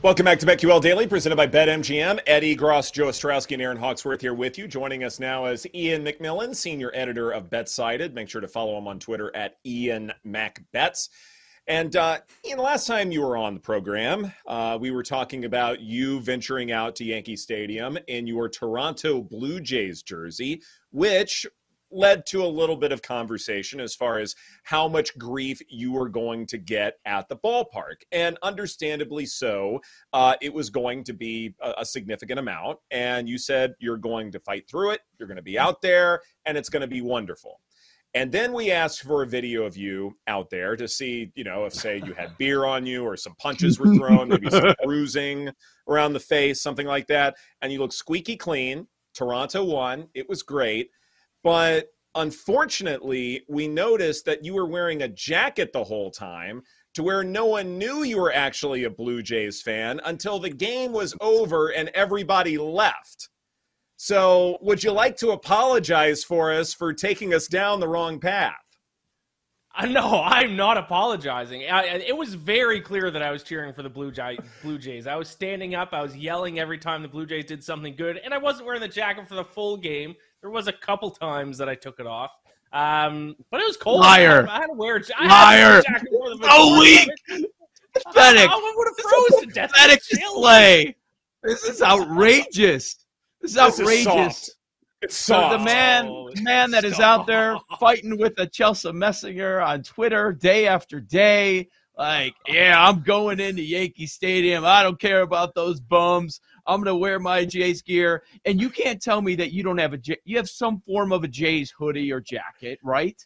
Welcome back to BetQL Daily, presented by BetMGM. Eddie Gross, Joe Ostrowski, and Aaron Hawksworth here with you. Joining us now is Ian MacMillan, senior editor of BetSided. Make sure to follow him on Twitter at Ian MacBets. And uh, Ian, last time you were on the program, uh, we were talking about you venturing out to Yankee Stadium in your Toronto Blue Jays jersey, which led to a little bit of conversation as far as how much grief you were going to get at the ballpark. And understandably so, uh, it was going to be a, a, significant amount. And you said you're going to fight through it, you're going to be out there, and it's going to be wonderful. And then we asked for a video of you out there to see, you know, if say you had beer on you or some punches were thrown, maybe some bruising around the face, something like that. And you look squeaky clean. Toronto won. It was great. But unfortunately, we noticed that you were wearing a jacket the whole time to where no one knew you were actually a Blue Jays fan until the game was over and everybody left. So, would you like to apologize for us for taking us down the wrong path? No, I'm not apologizing. I, it was very clear that I was cheering for the Blue, Jay, Blue Jays. I was standing up, I was yelling every time the Blue Jays did something good, and I wasn't wearing the jacket for the full game. There was a couple times that I took it off. Um, but it was cold. Liar. I had to wear, I Liar. so weak. Pathetic. I, would have froze to death. Pathetic display. This is outrageous. This is this outrageous. Is it's soft. So the man, oh, man that is out there fighting with a Chelsea Messenger on Twitter day after day, like, yeah, I'm going into Yankee Stadium. I don't care about those bums. I'm gonna wear my Jays gear, and you can't tell me that you don't have a J- you have some form of a Jays hoodie or jacket, right?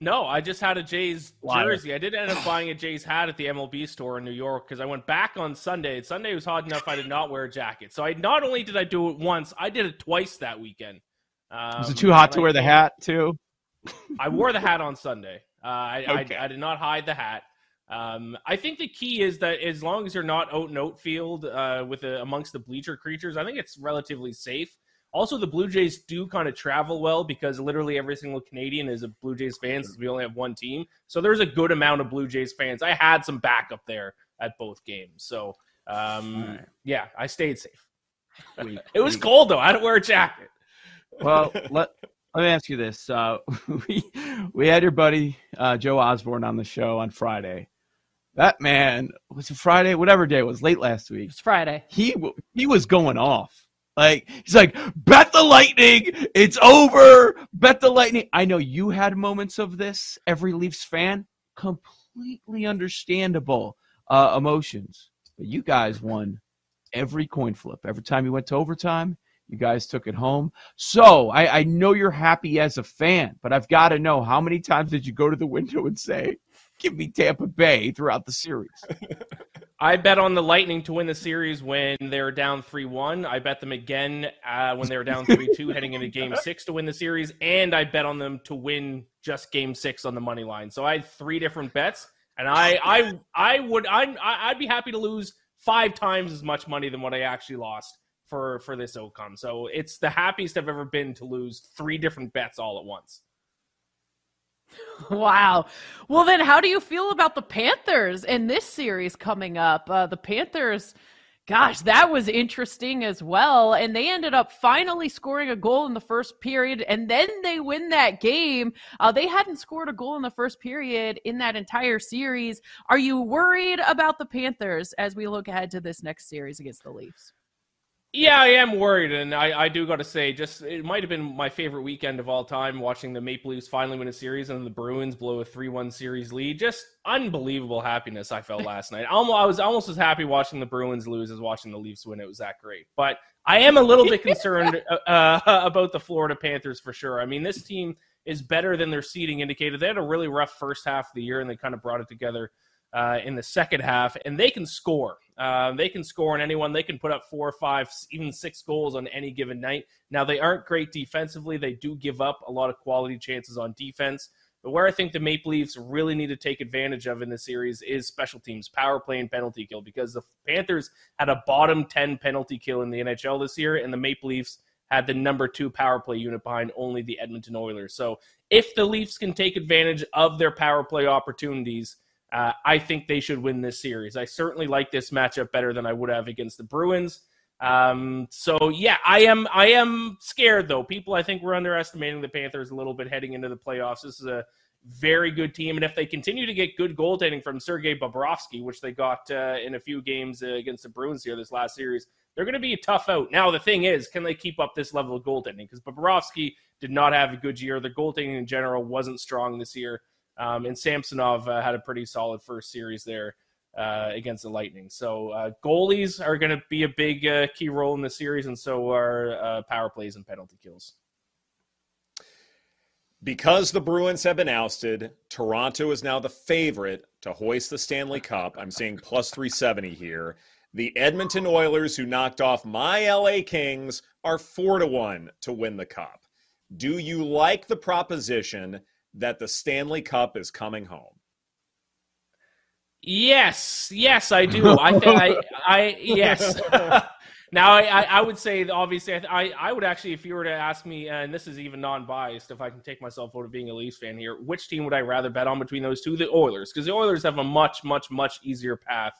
No, I just had a Jays jersey. I did end up buying a Jays hat at the MLB store in New York because I went back on Sunday. Sunday was hot enough I did not wear a jacket. So I not only did I do it once, I did it twice that weekend. Um, was it too hot to I wear the hat too? I wore the hat on Sunday. Uh, I, okay. I, I, did not hide the hat. Um, I think the key is that as long as you're not out in outfield uh, with a, amongst the bleacher creatures, I think it's relatively safe. Also, the Blue Jays do kind of travel well because literally every single Canadian is a Blue Jays fan since we only have one team. So there's a good amount of Blue Jays fans. I had some backup there at both games. So um, right. yeah, I stayed safe. Weak, it was weak. cold though. I had to wear a jacket. Well, let let me ask you this: uh, we we had your buddy uh, Joe Osborne on the show on Friday, that man was it Friday, whatever day it was, late last week. It's Friday. He he was going off. Like he's like, bet the lightning, it's over. Bet the lightning. I know you had moments of this. Every Leafs fan, completely understandable uh, emotions. But you guys won every coin flip. Every time you went to overtime, you guys took it home. So I, I know you're happy as a fan, but I've got to know how many times did you go to the window and say, give me Tampa Bay throughout the series. I bet on the Lightning to win the series when they're down 3 1. I bet them again uh, when they're down 3 2 heading into game six to win the series. And I bet on them to win just game six on the money line. So I had three different bets. And I, I, I would, I'm, I'd be happy to lose five times as much money than what I actually lost for, for this outcome. So it's the happiest I've ever been to lose three different bets all at once. Wow. Well, then, how do you feel about the Panthers in this series coming up? Uh, the Panthers, gosh, that was interesting as well. And they ended up finally scoring a goal in the first period, and then they win that game. Uh, they hadn't scored a goal in the first period in that entire series. Are you worried about the Panthers as we look ahead to this next series against the Leafs? Yeah, I am worried, and I, I do got to say, just it might have been my favorite weekend of all time watching the Maple Leafs finally win a series and the Bruins blow a three-one series lead. Just unbelievable happiness I felt last night. Almost, I was almost as happy watching the Bruins lose as watching the Leafs win. It was that great, but I am a little bit concerned uh, uh, about the Florida Panthers for sure. I mean, this team is better than their seeding indicated. They had a really rough first half of the year, and they kind of brought it together uh, in the second half, and they can score. Uh, they can score on anyone. They can put up four, or five, even six goals on any given night. Now, they aren't great defensively. They do give up a lot of quality chances on defense. But where I think the Maple Leafs really need to take advantage of in this series is special teams, power play, and penalty kill, because the Panthers had a bottom 10 penalty kill in the NHL this year, and the Maple Leafs had the number two power play unit behind only the Edmonton Oilers. So if the Leafs can take advantage of their power play opportunities, Uh, I think they should win this series. I certainly like this matchup better than I would have against the Bruins. Um, so yeah, I am I am scared though. People I think we're underestimating the Panthers a little bit heading into the playoffs. This is a very good team, and if they continue to get good goaltending from Sergei Bobrovsky, which they got uh, in a few games uh, against the Bruins here this last series, they're going to be a tough out. Now the thing is, can they keep up this level of goaltending? Because Bobrovsky did not have a good year. The goaltending in general wasn't strong this year, um, and Samsonov uh, had a pretty solid first series there uh, against the Lightning. So uh, goalies are going to be a big uh, key role in the series, and so are uh, power plays and penalty kills. Because the Bruins have been ousted, Toronto is now the favorite to hoist the Stanley Cup. I'm seeing plus 370 here. The Edmonton Oilers, who knocked off my LA Kings, are four to one to win the cup. Do you like the proposition that the Stanley Cup is coming home? Yes, yes, I do. I think I, I yes. now, I, I would say obviously, I, I would actually, if you were to ask me, and this is even non-biased, if I can take myself out of being a Leafs fan here, which team would I rather bet on between those two? The Oilers, because the Oilers have a much, much, much easier path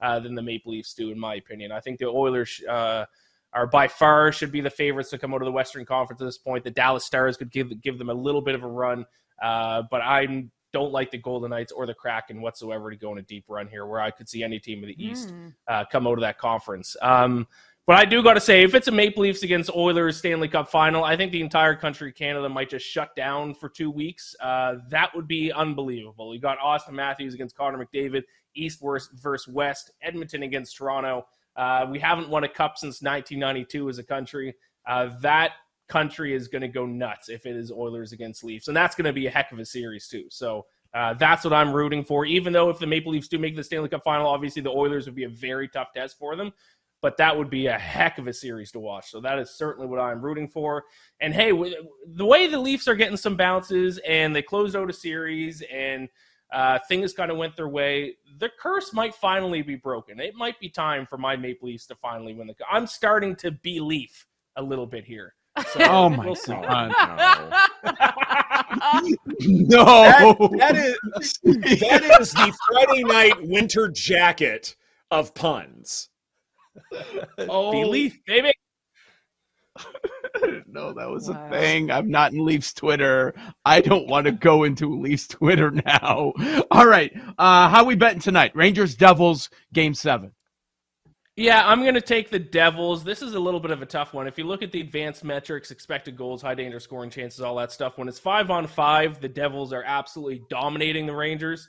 uh, than the Maple Leafs do, in my opinion. I think the Oilers. Uh, are by far should be the favorites to come out of the Western Conference at this point. The Dallas Stars could give give them a little bit of a run, uh, but I'm don't like the Golden Knights or the Kraken whatsoever to go in a deep run here, where I could see any team in the East mm. uh, come out of that conference. Um, but I do got to say, if it's a Maple Leafs against Oilers Stanley Cup final, I think the entire country, Canada, might just shut down for two weeks. Uh, that would be unbelievable. You got Auston Matthews against Connor McDavid, East versus West, Edmonton against Toronto. Uh, we haven't won a cup since 1992 as a country. Uh, that country is going to go nuts if it is Oilers against Leafs, and that's going to be a heck of a series too. So uh, that's what I'm rooting for. Even though if the Maple Leafs do make the Stanley Cup final, obviously the Oilers would be a very tough test for them. But that would be a heck of a series to watch. So that is certainly what I'm rooting for. And hey, the way the Leafs are getting some bounces and they closed out a series and uh, things kind of went their way, the curse might finally be broken. It might be time for my Maple Leafs to finally win the. Cup. I'm starting to believe a little bit here. So oh my we'll god! No, that, that is that is the Friday night winter jacket of puns. Oh, Belief, baby. no, that was wow. a thing. I'm not in Leafs Twitter. I don't want to go into Leafs Twitter now. All right. Uh, how we betting tonight? Rangers Devils game seven. Yeah, I'm going to take the Devils. This is a little bit of a tough one. If you look at the advanced metrics, expected goals, high danger scoring chances, all that stuff, when it's five on five, the Devils are absolutely dominating the Rangers.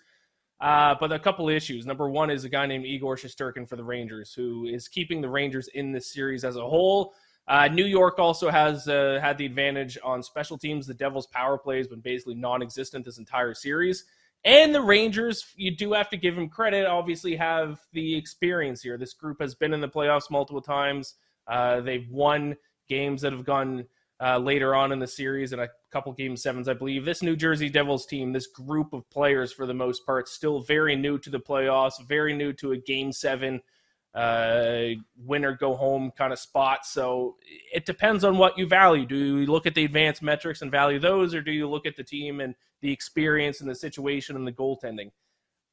Uh, but a couple issues. Number one is a guy named Igor Shesterkin for the Rangers, who is keeping the Rangers in this series as a whole. Uh, New York also has uh, had the advantage on special teams. The Devils' power play has been basically non existent this entire series. And the Rangers, you do have to give them credit, obviously have the experience here. This group has been in the playoffs multiple times. Uh, they've won games that have gone uh, later on in the series and a couple game sevens, I believe. This New Jersey Devils team, this group of players for the most part, still very new to the playoffs, very new to a game seven uh, win or go home kind of spot. So it depends on what you value. Do you look at the advanced metrics and value those, or do you look at the team and the experience and the situation and the goaltending?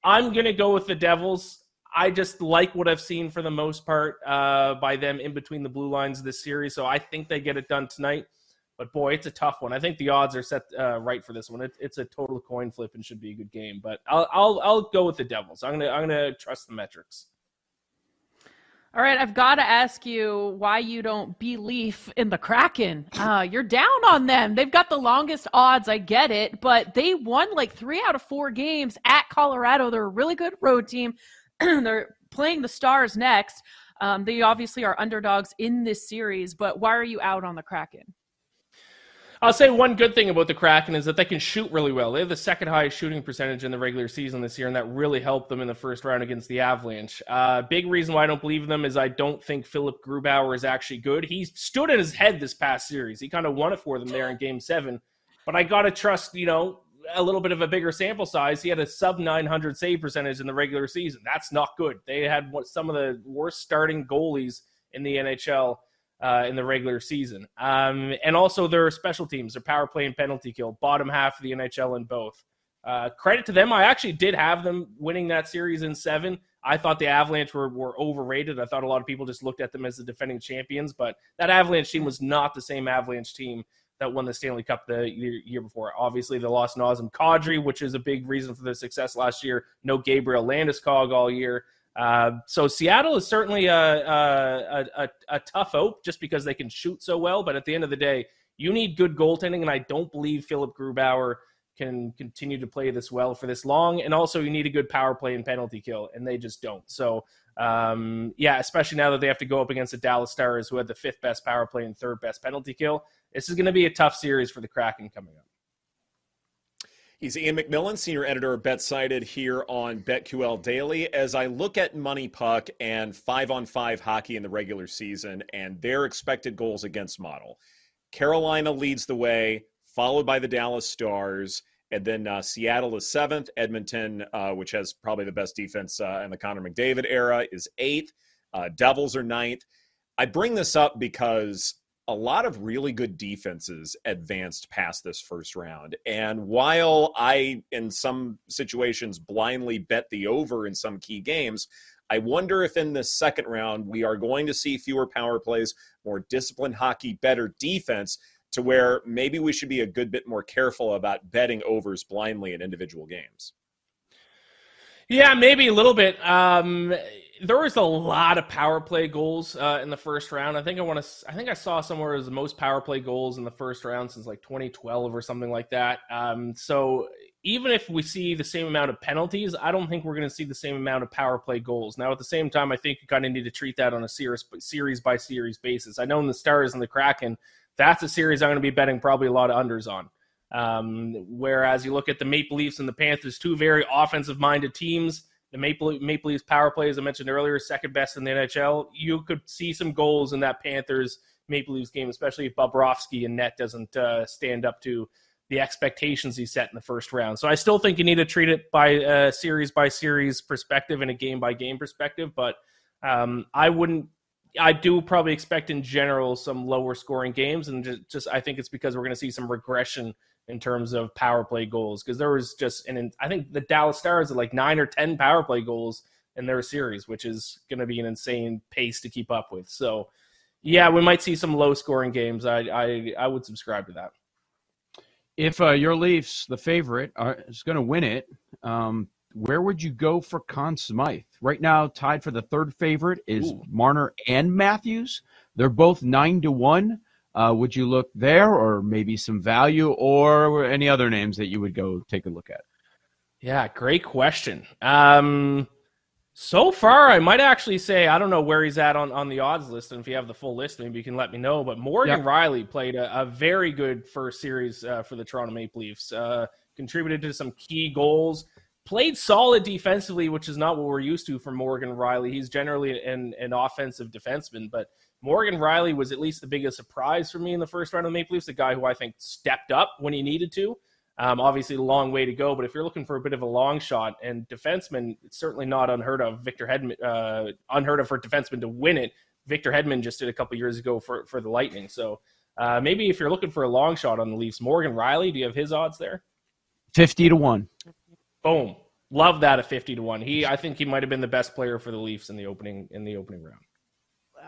I'm going to go with the Devils. I just like what I've seen for the most part uh, by them in between the blue lines this series. So I think they get it done tonight. But boy, it's a tough one. I think the odds are set uh, right for this one. It, it's a total coin flip and should be a good game. But I'll I'll, I'll go with the Devils. I'm gonna I'm gonna trust the metrics. All right, I've got to ask you why you don't believe in the Kraken. Uh, you're down on them. They've got the longest odds. I get it, but they won like three out of four games at Colorado. They're a really good road team. They're playing the Stars next. Um, they obviously are underdogs in this series, but why are you out on the Kraken? I'll say one good thing about the Kraken is that they can shoot really well. They have the second highest shooting percentage in the regular season this year, and that really helped them in the first round against the Avalanche. Uh, big reason why I don't believe in them is I don't think Philip Grubauer is actually good. He stood in his head this past series. He kind of won it for them there in Game Seven, but I got to trust, you know, a little bit of a bigger sample size. He had a sub 900 save percentage in the regular season. That's not good. They had some of the worst starting goalies in the NHL uh, in the regular season. Um, and also their special teams, their power play and penalty kill, bottom half of the NHL in both. uh, credit to them. I actually did have them winning that series in seven. I thought the Avalanche were, were overrated. I thought a lot of people just looked at them as the defending champions, but that Avalanche team was not the same Avalanche team that won the Stanley Cup the year, year before. Obviously, they lost Nazem Kadri, which is a big reason for their success last year. No Gabriel Landeskog all year. Uh, so Seattle is certainly a, a, a, a tough out just because they can shoot so well. But at the end of the day, you need good goaltending, and I don't believe Philip Grubauer can continue to play this well for this long. And also, you need a good power play and penalty kill, and they just don't. So, um, yeah, especially now that they have to go up against the Dallas Stars, who had the fifth best power play and third best penalty kill. This is going to be a tough series for the Kraken coming up. He's Ian MacMillan, senior editor of BetSided here on BetQL Daily. As I look at Money Puck and five on five hockey in the regular season and their expected goals against model, Carolina leads the way, followed by the Dallas Stars. And then uh, Seattle is seventh. Edmonton, uh, which has probably the best defense uh, in the Connor McDavid era, is eighth. Uh, Devils are ninth. I bring this up because a lot of really good defenses advanced past this first round. And while I, in some situations, blindly bet the over in some key games, I wonder if in this second round we are going to see fewer power plays, more disciplined hockey, better defense, to where maybe we should be a good bit more careful about betting overs blindly in individual games. Yeah, maybe a little bit. Um, there was a lot of power play goals uh, in the first round. I think I want to. I think I saw somewhere as the most power play goals in the first round since like 2012 or something like that. Um, so even if we see the same amount of penalties, I don't think we're going to see the same amount of power play goals. Now, at the same time, I think you kind of need to treat that on a series series by series basis. I know in the Stars and the Kraken, that's a series I'm going to be betting probably a lot of unders on. Um, whereas you look at the Maple Leafs and the Panthers, two very offensive minded teams the Maple, Maple Leafs power play, as I mentioned earlier, second best in the NHL. You could see some goals in that Panthers Maple Leafs game, especially if Bobrovsky and net doesn't uh, stand up to the expectations he set in the first round. So I still think you need to treat it by a series by series perspective and a game by game perspective. But um, I wouldn't. I do probably expect in general some lower scoring games, and just, just I think it's because we're going to see some regression in terms of power play goals because there was just and I think the Dallas Stars had like nine or ten power play goals in their series, which is going to be an insane pace to keep up with. So, yeah, we might see some low scoring games. I I, I would subscribe to that. If uh, your Leafs, the favorite, are, is going to win it, um, where would you go for Conn Smythe? Right now, tied for the third favorite is Ooh. Marner and Matthews. They're both nine to one. Uh, would you look there, or maybe some value, or any other names that you would go take a look at? Yeah, great question. Um, so far, I might actually say I don't know where he's at on, on the odds list, and if you have the full list, maybe you can let me know. But Morgan yep. Rielly played a, a, very good first series uh, for the Toronto Maple Leafs. Uh, contributed to some key goals. Played solid defensively, which is not what we're used to from Morgan Rielly. He's generally an, an offensive defenseman, but Morgan Rielly was at least the biggest surprise for me in the first round of the Maple Leafs, a guy who I think stepped up when he needed to. Um, obviously, a long way to go, but if you're looking for a bit of a long shot and defenseman, it's certainly not unheard of. Victor Hedman, uh, unheard of for defenseman to win it. Victor Hedman just did a couple years ago for for the Lightning. So uh, maybe if you're looking for a long shot on the Leafs, Morgan Rielly, do you have his odds there? Fifty to one. Boom. Love that at fifty to one. He, I think he might have been the best player for the Leafs in the opening in the opening round.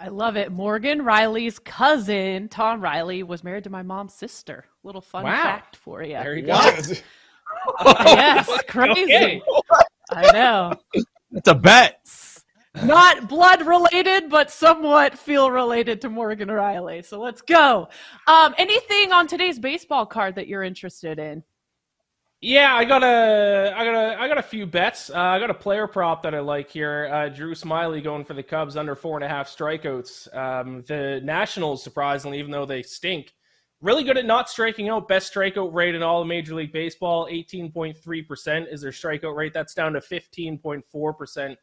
I love it. Morgan Rielly's cousin, Tom Riley, was married to my mom's sister. Little fun wow. fact for you. There you go. yes, crazy. Okay. I know. It's a bet. Not blood related, but somewhat feel related to Morgan Rielly. So let's go. Um, anything on today's baseball card that you're interested in? Yeah, I got a, I got a, I got a few bets. Uh, I got a player prop that I like here. Uh, Drew Smyly going for the Cubs under four and a half strikeouts. Um, the Nationals, surprisingly, even though they stink, really good at not striking out. Best strikeout rate in all of Major League Baseball. Eighteen point three percent is their strikeout rate. That's down to fifteen point four percent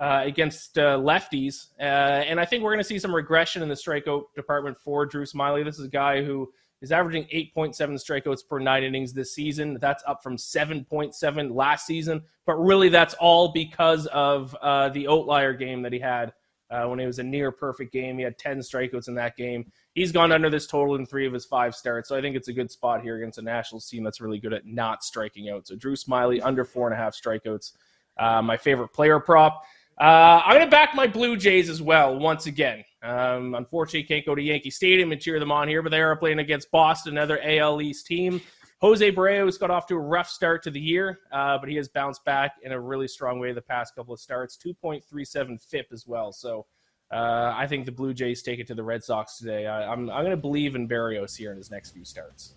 uh, against uh, lefties. Uh, and I think we're going to see some regression in the strikeout department for Drew Smyly. This is a guy who is averaging 8.7 strikeouts per nine innings this season. That's up from 7.7 last season. But really, that's all because of uh, the outlier game that he had uh, when it was a near perfect game. He had 10 strikeouts in that game. He's gone under this total in three of his five starts. So I think it's a good spot here against a Nationals team that's really good at not striking out. So Drew Smyly, under four and a half strikeouts. Uh, my favorite player prop. Uh, I'm going to back my Blue Jays as well once again. Um, unfortunately, can't go to Yankee Stadium and cheer them on here, but they are playing against Boston, another AL East team. Jose Berrios got off to a rough start to the year, uh, but he has bounced back in a really strong way the past couple of starts. 2.37 FIP as well. So uh, I think the Blue Jays take it to the Red Sox today. I, am I'm, I'm going to believe in Berrios here in his next few starts.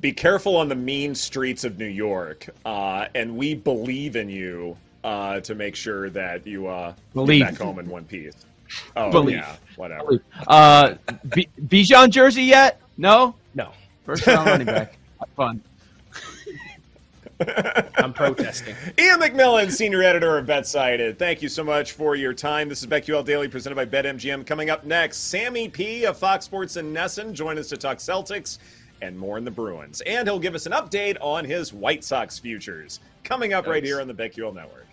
Be careful on the mean streets of New York, uh, and we believe in you uh, to make sure that you uh, believe. back home in one piece. Oh, Believe. yeah, whatever. Believe. Uh, B- Bijan jersey yet? No. No, First round running back. Have fun. I'm protesting. Ian MacMillan, senior editor of BetSided. Thank you so much for your time. This is BetQL Daily presented by BetMGM. Coming up next, Sammy P of Fox Sports and Nesson join us to talk Celtics and more in the Bruins. And he'll give us an update on his White Sox futures. Coming up right here on the BetQL Network.